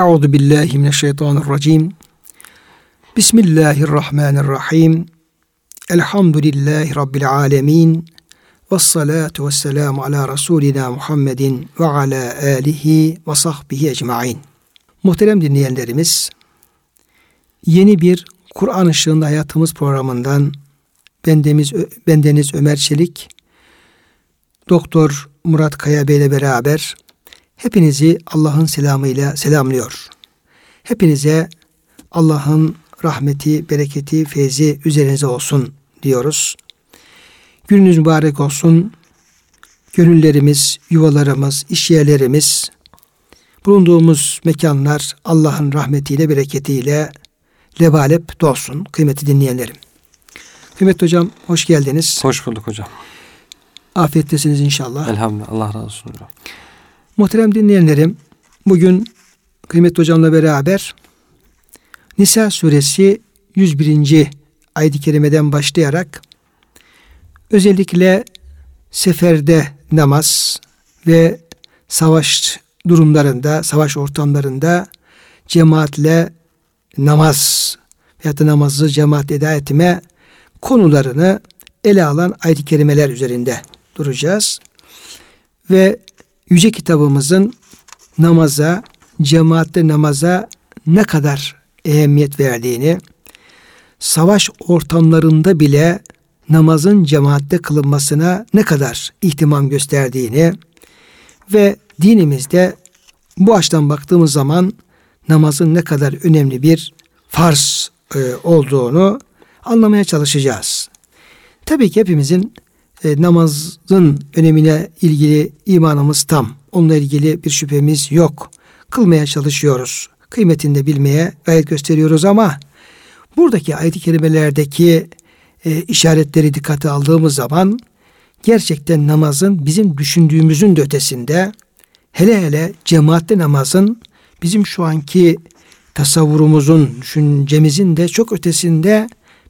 Euzu billahi mineşşeytanirracim. Bismillahirrahmanirrahim. Elhamdülillahi rabbil alamin. Ves salatu vesselamu ala rasulina Muhammedin ve ala alihi ve sahbihi ecmaîn. Muhterem dinleyenlerimiz, yeni bir Kur'an ışığında hayatımız programından bendeniz, bendeniz Ömer Çelik, Doktor Murat Kaya Bey ile beraber hepinizi Allah'ın selamıyla selamlıyor. Hepinize Allah'ın rahmeti, bereketi, feyzi üzerinize olsun diyoruz. Gününüz mübarek olsun. Gönüllerimiz, yuvalarımız, iş yerlerimiz, bulunduğumuz mekanlar Allah'ın rahmetiyle, bereketiyle lebalep dolsun kıymeti dinleyenlerim. Kıymetli hocam hoş geldiniz. Hoş bulduk hocam. Afiyettesiniz inşallah. Elhamdülillah. Allah razı olsun hocam. Muhterem dinleyenlerim, bugün kıymetli hocamla beraber Nisa suresi 101. ayet-i kerimeden başlayarak özellikle seferde namaz ve savaş durumlarında, savaş ortamlarında cemaatle namaz veya da namazı cemaat eda etme konularını ele alan ayet-i kerimeler üzerinde duracağız. Ve yüce kitabımızın namaza, cemaatte namaza ne kadar ehemmiyet verdiğini, savaş ortamlarında bile namazın cemaatte kılınmasına ne kadar ihtimam gösterdiğini ve dinimizde bu açıdan baktığımız zaman namazın ne kadar önemli bir farz e, olduğunu anlamaya çalışacağız. Tabii ki hepimizin e, namazın önemine ilgili imanımız tam. Onunla ilgili bir şüphemiz yok. Kılmaya çalışıyoruz. Kıymetini de bilmeye gayret gösteriyoruz ama buradaki ayet-i kerimelerdeki e, işaretleri dikkate aldığımız zaman gerçekten namazın bizim düşündüğümüzün de ötesinde hele hele cemaatle namazın bizim şu anki tasavvurumuzun, düşüncemizin de çok ötesinde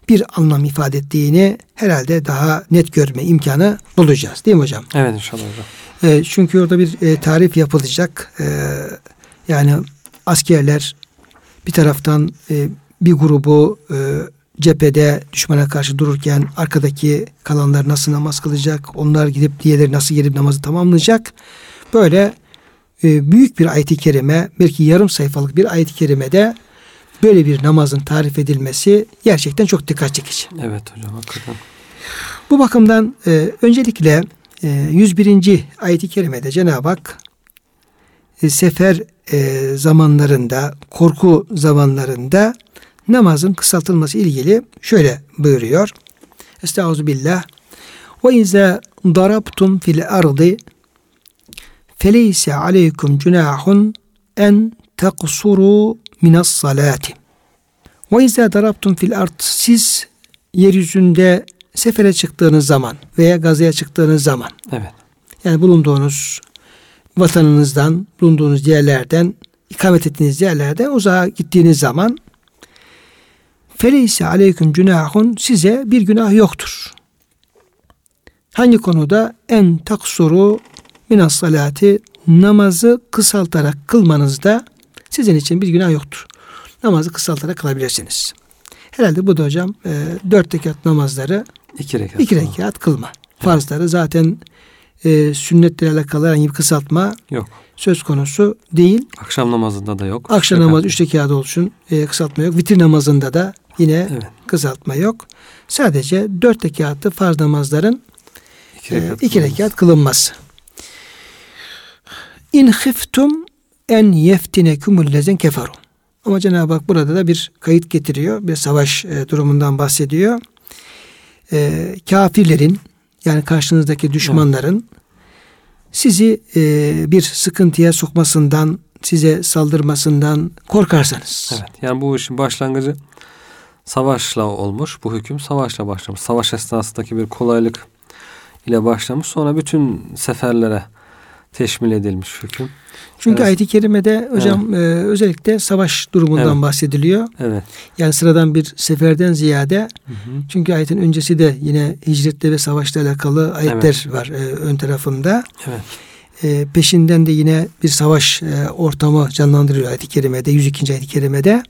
bir anlam ifade ettiğini herhalde daha net görme imkanı bulacağız. Değil mi hocam? Evet inşallah hocam. E, çünkü orada bir e, tarif yapılacak. E, yani askerler bir taraftan e, bir grubu e, cephede düşmana karşı dururken arkadaki kalanlar nasıl namaz kılacak? Onlar gidip diğerleri nasıl gelip namazı tamamlayacak? Böyle e, büyük bir ayet-i kerime, belki yarım sayfalık bir ayet-i kerimede böyle bir namazın tarif edilmesi gerçekten çok dikkat çekici. Evet hocam hakikaten. Bu bakımdan e, öncelikle e, 101. ayet-i kerimede Cenab-ı Hak e, sefer e, zamanlarında, korku zamanlarında namazın kısaltılması ilgili şöyle buyuruyor. Estağfirullah. Ve izâ darabtum fil ardı feleyse aleykum cunahun en teqsuru minas salati. Ve izâ darabtum fil ard siz yeryüzünde sefere çıktığınız zaman veya gazaya çıktığınız zaman Evet. yani bulunduğunuz vatanınızdan, bulunduğunuz yerlerden, ikamet ettiğiniz yerlerden uzağa gittiğiniz zaman feleyse aleyküm günahun size bir günah yoktur. Hangi konuda en taksuru minas salati namazı kısaltarak kılmanızda sizin için bir günah yoktur. Namazı kısaltarak kılabilirsiniz. Herhalde bu da hocam e, dört rekat namazları İki rekat. iki rekat kılma. Farzları zaten e, sünnetle alakalı herhangi bir kısaltma Yok. söz konusu değil. Akşam namazında da yok. Akşam Rekat. namazı üç rekat olsun e, kısaltma yok. Vitir namazında da yine Evet. kısaltma yok. Sadece dört rekatlı farz namazların İki e, rekat. iki namaz. rekat kılınması. İn khiftum en yeftinekumul lezen keferu. Ama Cenab-ı Hak burada da bir kayıt getiriyor. Bir savaş e, durumundan bahsediyor. E, kafirlerin yani karşınızdaki düşmanların sizi e, bir sıkıntıya sokmasından, size saldırmasından korkarsanız. Evet. Yani bu işin başlangıcı savaşla olmuş. Bu hüküm savaşla başlamış. Savaş esnasındaki bir kolaylık ile başlamış. Sonra bütün seferlere teşmil edilmiş hüküm. Çünkü Evet. ayet-i kerimede hocam e, özellikle savaş durumundan Evet. bahsediliyor. Evet. Yani sıradan bir seferden ziyade Hı hı. çünkü ayetin öncesi de yine hicretle ve savaşla alakalı ayetler var e, ön tarafında. Evet. E, peşinden de yine bir savaş e, ortamı canlandırıyor ayet-i kerimede, 102. ayet-i kerimede.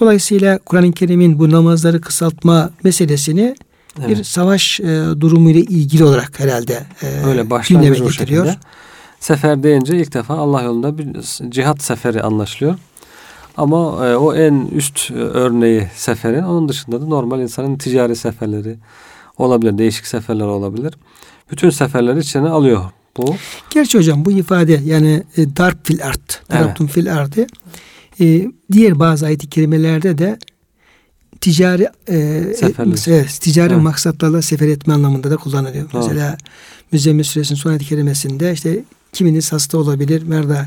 Dolayısıyla Kur'an-ı Kerim'in bu namazları kısaltma meselesini evet. bir savaş e, durumu ile ilgili olarak herhalde e, Öyle gündeme getiriyor. Şekilde. Sefer deyince ilk defa Allah yolunda bir cihat seferi anlaşılıyor. Ama e, o en üst e, örneği seferin. Onun dışında da normal insanın ticari seferleri olabilir. Değişik seferler olabilir. Bütün seferleri içine alıyor bu. Gerçi hocam bu ifade yani e, darp fil art, darptun evet. fil ardı e, diğer bazı ayet-i kerimelerde de ticari e, e, ticari evet. maksatlarla sefer etme anlamında da kullanılıyor. Evet. Mesela Müzzemmil Suresinin son ayet-i kerimesinde işte kiminiz hasta olabilir, merda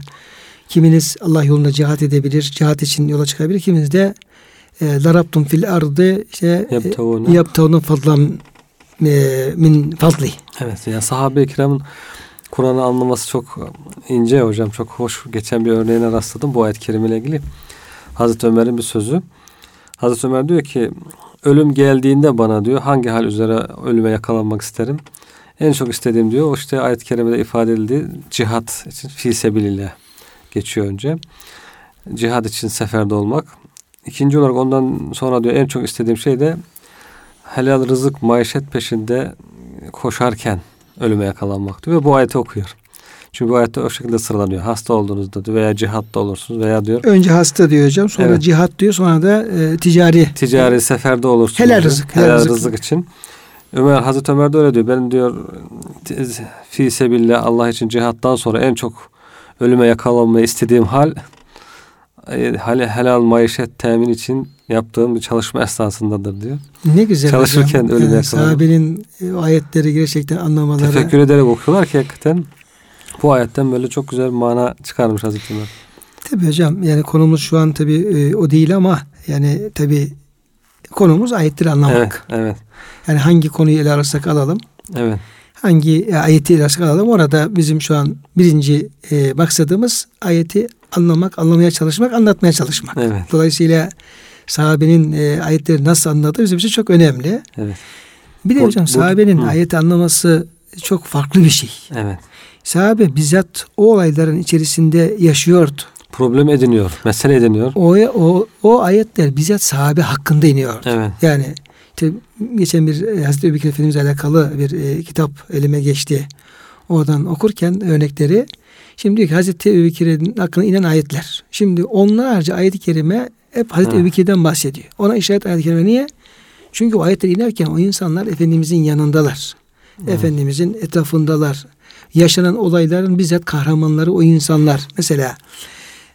kiminiz Allah yolunda cihat edebilir, cihat için yola çıkabilir, kiminiz de e, darabtum fil ardı işte e, yaptavunu fadlan e, min fadli. Evet yani sahabe-i kiramın Kur'an'ı anlaması çok ince hocam. Çok hoş geçen bir örneğine rastladım bu ayet-i kerime ile ilgili. Hazreti Ömer'in bir sözü. Hazreti Ömer diyor ki ölüm geldiğinde bana diyor hangi hal üzere ölüme yakalanmak isterim. En çok istediğim diyor o işte ayet-i kerimede ifade edildi cihat için fi sebilillah geçiyor önce. Cihad için seferde olmak. İkinci olarak ondan sonra diyor en çok istediğim şey de helal rızık maişet peşinde koşarken ölüme yakalanmak diyor ve bu ayeti okuyor. Çünkü bu ayette o şekilde sıralanıyor. Hasta olduğunuzda diyor veya cihatta olursunuz veya diyor. Önce hasta diyor hocam sonra evet. cihat diyor sonra da e, ticari. Ticari seferde olursunuz. Helal rızık. Helal, helal rızık. rızık için. Ömer Hazreti Ömer de öyle diyor. Ben diyor fi sebillah Allah için cihattan sonra en çok ölüme yakalanmayı istediğim hal helal maişet temin için yaptığım bir çalışma esnasındadır diyor. Ne güzel. Çalışırken hocam. ölüm yani Sahabenin e, ayetleri gerçekten anlamaları. Tefekkür ederek okuyorlar ki hakikaten bu ayetten böyle çok güzel bir mana çıkarmış Hazreti Ömer. Tabii hocam yani konumuz şu an tabii e, o değil ama yani tabii konumuz ayetleri anlamak. Evet, evet. Yani hangi konuyu ele alırsak alalım. Evet. Hangi e, ayeti ele alırsak alalım orada bizim şu an birinci e, maksadımız ayeti anlamak, anlamaya çalışmak, anlatmaya çalışmak. Evet. Dolayısıyla sahabenin e, ayetleri nasıl anladığı bizim için çok önemli. Evet. Bir de bu, hocam sahabenin hı. ayeti anlaması çok farklı bir şey. Evet. Sahabe bizzat o olayların içerisinde yaşıyordu. Problem ediniyor, mesele ediniyor. O, o, o ayetler bizzat sahabe hakkında iniyor. Evet. Yani işte geçen bir e, Hazreti Ebubekir Efendimiz alakalı bir e, kitap elime geçti. Oradan okurken örnekleri Şimdi diyor ki Hazreti Ebubekir'in aklına inen ayetler. Şimdi onlarca ayet-i kerime hep Hazreti Ebubekir'den bahsediyor. Ona işaret ayet-i kerime niye? Çünkü o ayetler inerken o insanlar Efendimizin yanındalar. Evet. Efendimizin etrafındalar. Yaşanan olayların bizzat kahramanları o insanlar. Mesela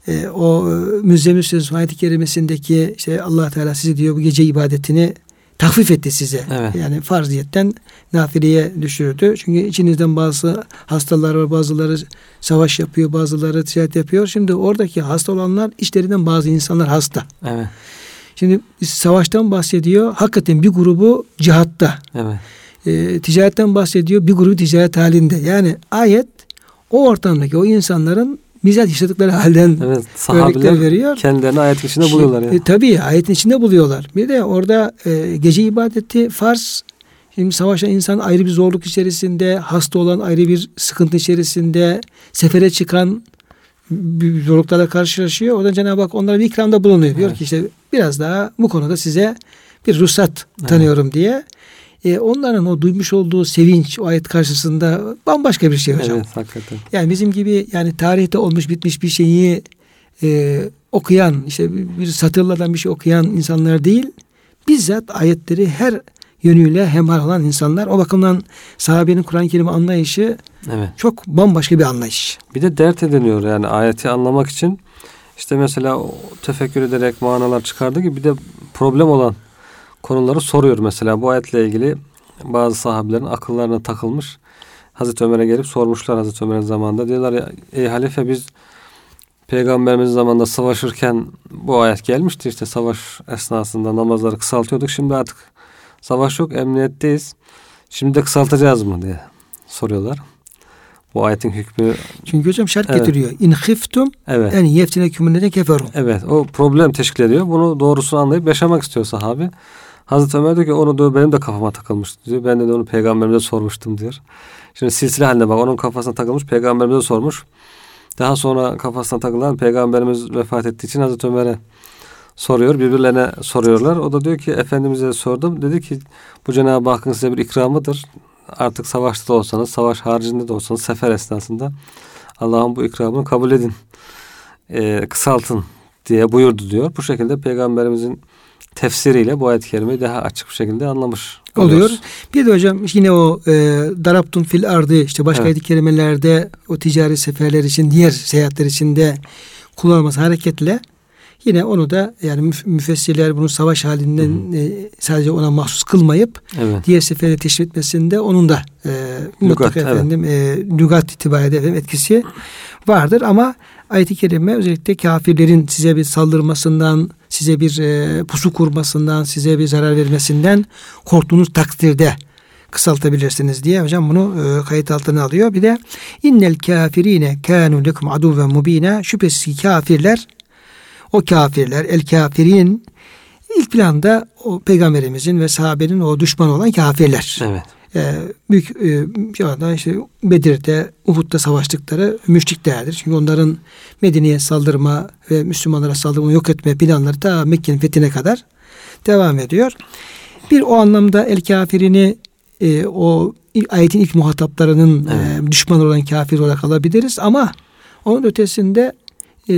e, o e, Müzzemmil Suresi ayet-i kerimesindeki işte allah Teala sizi diyor bu gece ibadetini tahfif etti size. Evet. Yani farziyetten nafileye düşürdü. Çünkü içinizden bazı hastalar var, bazıları savaş yapıyor, bazıları ticaret yapıyor. Şimdi oradaki hasta olanlar içlerinden bazı insanlar hasta. Evet. Şimdi savaştan bahsediyor. Hakikaten bir grubu cihatta. Evet. E, ticaretten bahsediyor. Bir grubu ticaret halinde. Yani ayet o ortamdaki o insanların bizzat yaşadıkları halden evet, örnekler veriyor. Kendilerini ayetin içinde buluyorlar. Yani. E, tabii ayetin içinde buluyorlar. Bir de orada e, gece ibadeti farz. Şimdi savaşan insan ayrı bir zorluk içerisinde, hasta olan ayrı bir sıkıntı içerisinde, sefere çıkan bir zorluklarla karşılaşıyor. Oradan Cenab-ı Hak onlara bir ikramda bulunuyor. Evet. Diyor ki işte biraz daha bu konuda size bir ruhsat tanıyorum evet. diye e, onların o duymuş olduğu sevinç o ayet karşısında bambaşka bir şey hocam. Evet hakikaten. Yani bizim gibi yani tarihte olmuş bitmiş bir şeyi e, okuyan işte bir satırlardan bir şey okuyan insanlar değil bizzat ayetleri her yönüyle hemhal olan insanlar. O bakımdan sahabenin Kur'an-ı Kerim anlayışı evet. çok bambaşka bir anlayış. Bir de dert ediniyor yani ayeti anlamak için işte mesela tefekkür ederek manalar çıkardığı gibi bir de problem olan konuları soruyor mesela. Bu ayetle ilgili bazı sahabelerin akıllarına takılmış. Hazreti Ömer'e gelip sormuşlar Hazreti Ömer'in zamanında. Diyorlar ya ey halife biz Peygamberimiz zamanında savaşırken bu ayet gelmişti. işte savaş esnasında namazları kısaltıyorduk. Şimdi artık savaş yok emniyetteyiz. Şimdi de kısaltacağız mı diye soruyorlar. Bu ayetin hükmü. Çünkü hocam şart evet. getiriyor. İn khiftum evet. en yeftine kümünleden keferum. Evet o problem teşkil ediyor. Bunu doğrusunu anlayıp yaşamak istiyor sahabi. Hazreti Ömer diyor ki onu diyor benim de kafama takılmıştı diyor. Ben de onu peygamberimize sormuştum diyor. Şimdi silsile halinde bak onun kafasına takılmış peygamberimize sormuş. Daha sonra kafasına takılan peygamberimiz vefat ettiği için Hazreti Ömer'e soruyor. Birbirlerine soruyorlar. O da diyor ki Efendimiz'e sordum. Dedi ki bu Cenab-ı Hakk'ın size bir ikramıdır. Artık savaşta da olsanız, savaş haricinde de olsanız, sefer esnasında Allah'ın bu ikramını kabul edin. Ee, kısaltın diye buyurdu diyor. Bu şekilde peygamberimizin tefsiriyle bu ayet-i kerimeyi daha açık bir şekilde anlamış oluyor. Bir de hocam yine o e, daraptun fil ardı işte başka evet. ayet-i kerimelerde o ticari seferler için diğer seyahatler için de kullanılması hareketle Yine onu da yani müfessirler bunu savaş halinden e, sadece ona mahsus kılmayıp evet. diğer sefere teşvik etmesinde onun da e, mutlaka lügat, efendim evet. e, lügat itibariyle efendim, etkisi vardır ama ayet-i kerime özellikle kafirlerin size bir saldırmasından, size bir e, pusu kurmasından, size bir zarar vermesinden korktuğunuz takdirde kısaltabilirsiniz diye hocam bunu e, kayıt altına alıyor. Bir de innel kafirine kanu lekum aduven mubina şüphesiz kafirler o kafirler, el kafirin ilk planda o peygamberimizin ve sahabenin o düşman olan kafirler. Evet. Ee, büyük e, şu anda işte Bedir'de, Uhud'da savaştıkları müşriklerdir. Çünkü onların Medine'ye saldırma ve Müslümanlara saldırma yok etme planları ta Mekke'nin fethine kadar devam ediyor. Bir o anlamda el kafirini e, o ayetin ilk muhataplarının evet. e, düşman olan kafir olarak alabiliriz ama onun ötesinde e,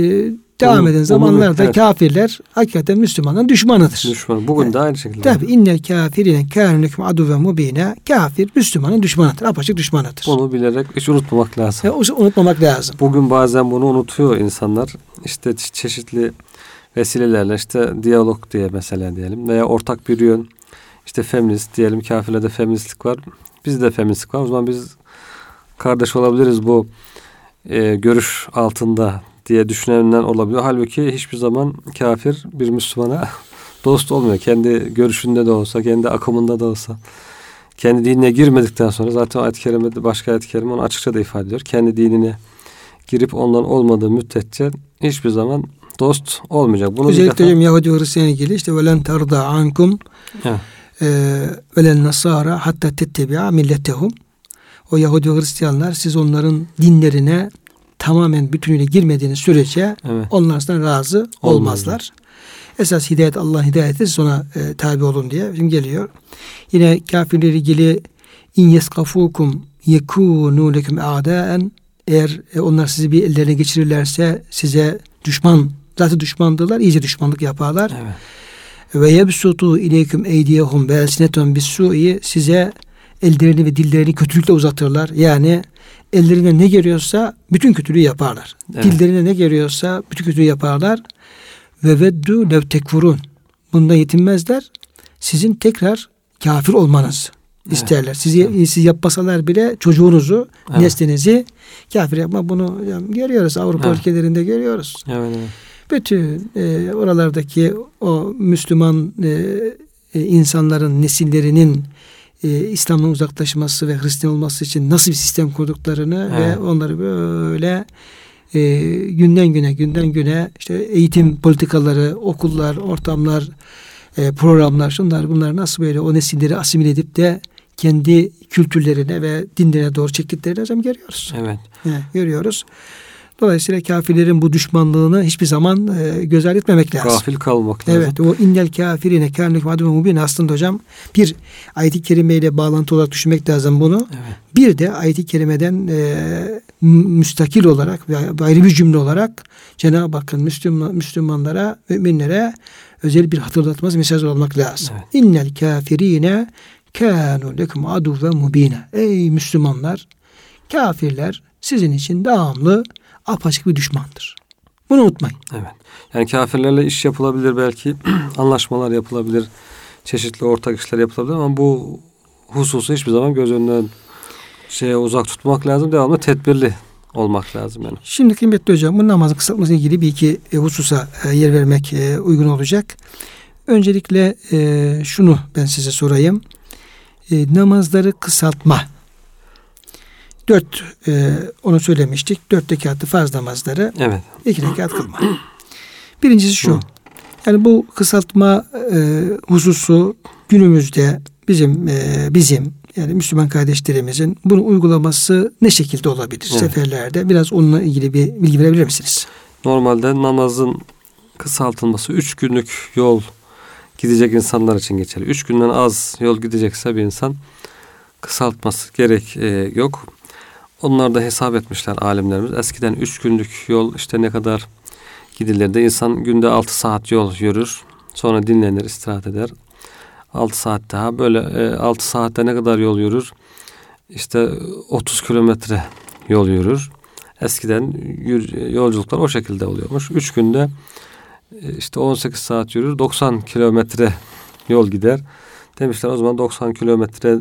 devam eden zamanlarda evet. kafirler hakikaten Müslümanın düşmanıdır. Düşman. Bugün evet. de aynı şekilde. Tabi innel kafirine kânekum adu ve mubine kafir Müslümanın düşmanıdır. Apaçık düşmanıdır. Onu bilerek hiç unutmamak lazım. E, unutmamak lazım. Bugün bazen bunu unutuyor insanlar. İşte çeşitli vesilelerle işte diyalog diye mesela diyelim veya ortak bir yön işte feminist diyelim kafirlerde feministlik var. Bizde feministlik var. O zaman biz kardeş olabiliriz bu e, görüş altında diye düşünenler olabiliyor. Halbuki hiçbir zaman kafir bir Müslümana dost olmuyor. Kendi görüşünde de olsa, kendi akımında da olsa. Kendi dinine girmedikten sonra zaten ayet-i kerimede başka ayet-i kerime onu açıkça da ifade ediyor. Kendi dinine girip ondan olmadığı müddetçe hiçbir zaman dost olmayacak. Bunu Özellikle defa... Yahudi Hristiyan ilgili işte velen tarda ankum velen nasara hatta tettebi'a milletehum o Yahudi Hristiyanlar siz onların dinlerine tamamen bütünüyle girmediğiniz sürece evet. onlar razı olmazlar. Olmaz. Esas hidayet Allah hidayeti siz ona e, tabi olun diye şimdi geliyor. Yine kafirlerle ilgili in yeskafukum yekunu lekum a'daen eğer e, onlar sizi bir ellerine geçirirlerse size düşman zaten düşmandırlar iyice düşmanlık yaparlar. Evet. Ve yebsutu ileyküm eydiyehum ve elsinetum bis size ellerini ve dillerini kötülükle uzatırlar. Yani ellerine ne geliyorsa bütün kötülüğü yaparlar. Evet. Dillerine ne geliyorsa bütün kötülüğü yaparlar. Ve veddu lev tekfurun. Bunda yetinmezler. Sizin tekrar kafir olmanız evet. isterler. Sizi evet. siz yapmasalar bile çocuğunuzu, evet. neslinizi kafir yapma. Bunu yani görüyoruz. Avrupa evet. ülkelerinde görüyoruz. Evet, evet. Bütün e, oralardaki o Müslüman e, e, insanların nesillerinin e, İslam'dan uzaklaşması ve Hristiyan olması için nasıl bir sistem kurduklarını evet. ve onları böyle e, günden güne günden güne işte eğitim politikaları, okullar, ortamlar, e, programlar, şunlar bunlar nasıl böyle o nesilleri asimile edip de kendi kültürlerine ve dinlerine doğru çektiklerini hocam görüyoruz. Evet. evet görüyoruz. Dolayısıyla kafirlerin bu düşmanlığını hiçbir zaman e, göz ardı etmemek lazım. Gafil kalmak lazım. Evet. O innel kafirine kârnük madûme mubin aslında hocam bir ayet-i kerimeyle bağlantı olarak düşünmek lazım bunu. Evet. Bir de ayet-i kerimeden e, müstakil olarak ve ayrı bir cümle olarak Cenab-ı Hakk'ın Müslüman, Müslümanlara, müminlere özel bir hatırlatması mesaj olmak lazım. Evet. İnnel kafirine kânu lekum aduven mubine. Ey Müslümanlar, kafirler sizin için devamlı apaçık bir düşmandır. Bunu unutmayın. Evet. Yani kafirlerle iş yapılabilir belki. anlaşmalar yapılabilir. Çeşitli ortak işler yapılabilir ama bu hususu hiçbir zaman göz önünden şeye uzak tutmak lazım. Devamlı tedbirli olmak lazım yani. Şimdi kıymetli hocam bu namazın kısaltması ilgili bir iki e, hususa e, yer vermek e, uygun olacak. Öncelikle şunu ben size sorayım. Namazları kısaltma Dört, e, onu söylemiştik. Dört rekatlı farz namazları. Evet. iki rekat kılma. Birincisi şu. Hı. Yani bu kısaltma e, hususu günümüzde bizim e, bizim yani Müslüman kardeşlerimizin bunu uygulaması ne şekilde olabilir Evet. seferlerde? Biraz onunla ilgili bir bilgi verebilir misiniz? Normalde namazın kısaltılması 3 günlük yol gidecek insanlar için geçerli. 3 günden az yol gidecekse bir insan kısaltması gerek e, yok. Onlar da hesap etmişler alimlerimiz. Eskiden 3 günlük yol işte ne kadar gidilirdi. İnsan günde 6 saat yol yürür. Sonra dinlenir, istirahat eder. 6 saat daha. Böyle e, 6 saatte ne kadar yol yürür? İşte 30 kilometre yol yürür. Eskiden yolculuklar o şekilde oluyormuş. 3 günde e, işte 18 saat yürür, 90 kilometre yol gider. Demişler o zaman 90 kilometre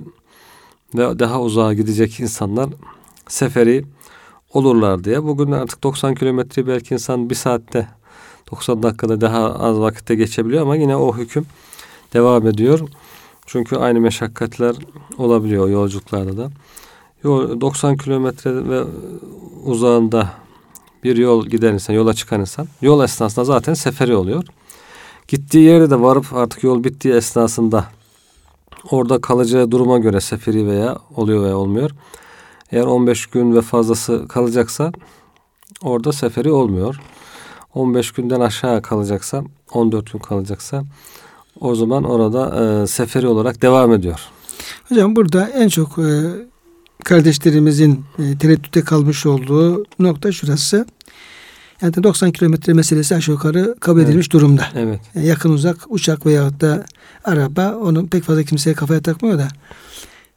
daha uzağa gidecek insanlar seferi olurlar diye. Bugün artık 90 kilometre belki insan bir saatte 90 dakikada daha az vakitte geçebiliyor ama yine o hüküm devam ediyor. Çünkü aynı meşakkatler olabiliyor yolculuklarda da. Yol, 90 kilometre ve uzağında bir yol giden insan, yola çıkan insan yol esnasında zaten seferi oluyor. Gittiği yere de varıp artık yol bittiği esnasında orada kalacağı duruma göre seferi veya oluyor veya olmuyor. Eğer 15 gün ve fazlası kalacaksa orada seferi olmuyor. 15 günden aşağı kalacaksa, 14 gün kalacaksa o zaman orada e, seferi olarak devam ediyor. Hocam burada en çok e, kardeşlerimizin e, tereddütte kalmış olduğu nokta şurası. Yani 90 kilometre meselesi aşağı yukarı kabul Evet. edilmiş durumda. Evet. Yani yakın uzak uçak veyahut da araba onu pek fazla kimseye kafaya takmıyor da.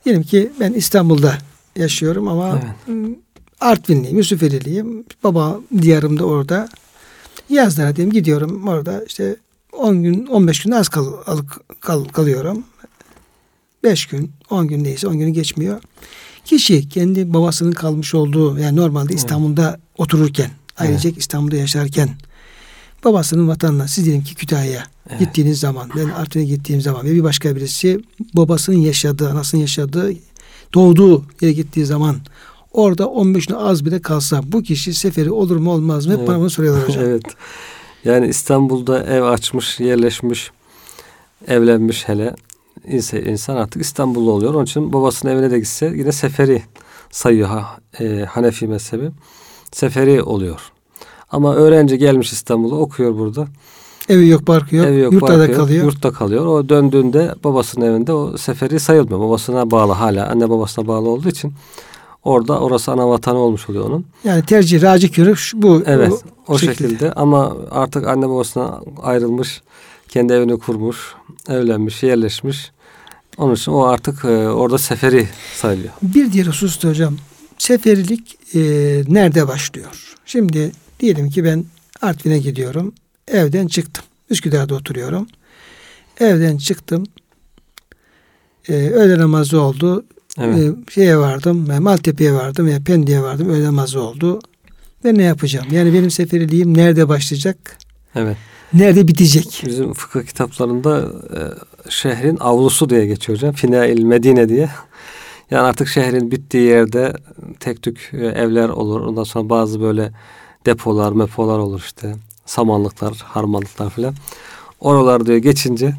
Diyelim ki ben İstanbul'da yaşıyorum ama Evet. m, Artvinliyim, Yusufeli'liyim. Baba diyarım da orada. Yazlara diyeyim gidiyorum orada işte 10 gün 15 gün az kal, al- kal- kalıyorum. 5 gün 10 gün neyse 10 günü geçmiyor. Kişi kendi babasının kalmış olduğu yani normalde İstanbul'da otururken ailecek İstanbul'da yaşarken babasının vatanına siz diyelim ki Kütahya'ya Evet. gittiğiniz zaman ben Artvin'e gittiğim zaman ve bir başka birisi babasının yaşadığı, anasının yaşadığı, doğduğu yere gittiği zaman orada 15 gün az bile kalsa bu kişi seferi olur mu olmaz mı? Hep Evet. bana bunu soruyorlar hocam. evet. Yani İstanbul'da ev açmış, yerleşmiş, evlenmiş hele insan, insan artık İstanbullu oluyor. Onun için babasının evine de gitse yine seferi sayıyor ha, e, Hanefi mezhebi. Seferi oluyor. Ama öğrenci gelmiş İstanbul'a okuyor burada. Evi yok, barkı yok, Evi yok, yurtta da barkı kalıyor. Yurtta kalıyor. O döndüğünde babasının evinde o seferi sayılmıyor. Babasına bağlı hala. Anne babasına bağlı olduğu için orada orası ana vatanı olmuş oluyor onun. Yani tercih, racih görüp şu- bu Evet o o, şekilde. şekilde. ama artık anne babasına ayrılmış, kendi evini kurmuş, evlenmiş, yerleşmiş. Onun için o artık e, orada seferi sayılıyor. Bir diğer husus da hocam seferilik e, nerede başlıyor? Şimdi diyelim ki ben Artvin'e gidiyorum. Evden çıktım. Üsküdar'da oturuyorum. Evden çıktım. E, öğle namazı oldu. Evet. E, şeye vardım. e, Maltepe'ye vardım veya Pendik'e vardım. Öğle namazı oldu. Ve ne yapacağım? Yani benim seferiliğim nerede başlayacak? Evet. Nerede bitecek? Bizim fıkıh kitaplarında e, şehrin avlusu diye geçiyor hocam. Finail Medine diye. Yani artık şehrin bittiği yerde tek tük e, evler olur. Ondan sonra bazı böyle depolar, mepolar olur işte. Samanlıklar, harmanlıklar filan. Oralar diyor geçince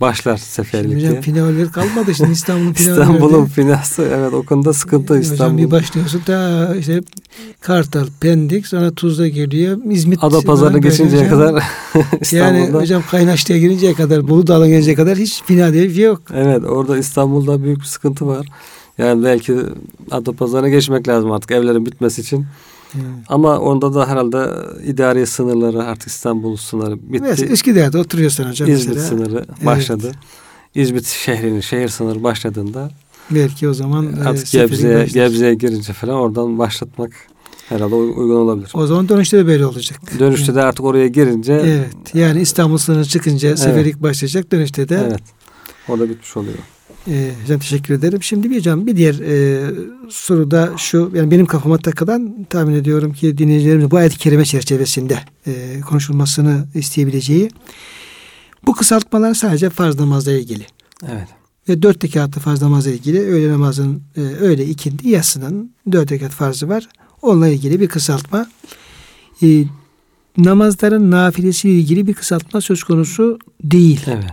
başlar Şimdi seferlik hocam diye. finaller kalmadı. Şimdi İstanbul'un finalleri. İstanbul'un finası evet o konuda sıkıntı Hocam İstanbul. bir başlıyorsun da işte Kartal, Pendik sonra Tuzla geliyor. İzmit. Adapazarı'na geçinceye hocam. kadar Yani İstanbul'da. hocam Kaynaşlı'ya girinceye kadar, Bolu Dağı'na gelinceye kadar hiç final diye bir şey yok. Evet orada İstanbul'da büyük bir sıkıntı var. Yani belki Adapazarı'na geçmek lazım artık evlerin bitmesi için. Ama onda da herhalde idari sınırları artık İstanbul sınırı bitti. Mesela Üsküdar'da oturuyorsun hocam İzmit mesela. sınırı başladı. İzmit şehrinin şehir sınırı başladığında Belki o zaman e, artık seferi Gebze'ye. Gebze'ye girince falan oradan başlatmak herhalde uy- uygun olabilir. O zaman dönüşte de böyle olacak. Dönüşte de artık oraya girince Evet. Yani İstanbul sınırı çıkınca seferlik başlayacak. Dönüşte de evet orada bitmiş oluyor. Ee, hocam teşekkür ederim. Şimdi bir hocam bir diğer e, soruda şu yani benim kafama takılan tahmin ediyorum ki dinleyicilerimiz bu ayet-i kerime çerçevesinde e, konuşulmasını isteyebileceği bu kısaltmalar sadece farz namazla ilgili Evet. ve dört rekatlı farz namazla ilgili öğle namazın e, öğle ikindi yasının dört rekat farzı var. Onunla ilgili bir kısaltma. E, namazların nafilesiyle ilgili bir kısaltma söz konusu değil. Evet.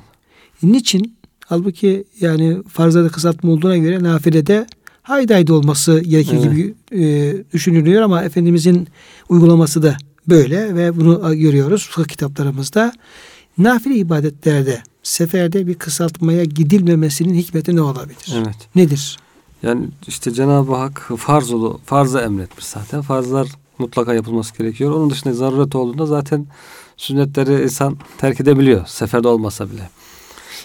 Niçin? Halbuki yani farzda da kısaltma olduğuna göre nafilede haydi haydi olması gerekir Evet. gibi e, düşünülüyor ama Efendimizin uygulaması da böyle ve bunu görüyoruz fıkıh kitaplarımızda. Nafile ibadetlerde seferde bir kısaltmaya gidilmemesinin hikmeti ne olabilir? Evet. Nedir? Yani işte Cenab-ı Hak farz olu, farzı emretmiş zaten. Farzlar mutlaka yapılması gerekiyor. Onun dışında zaruret olduğunda zaten sünnetleri insan terk edebiliyor. Seferde olmasa bile.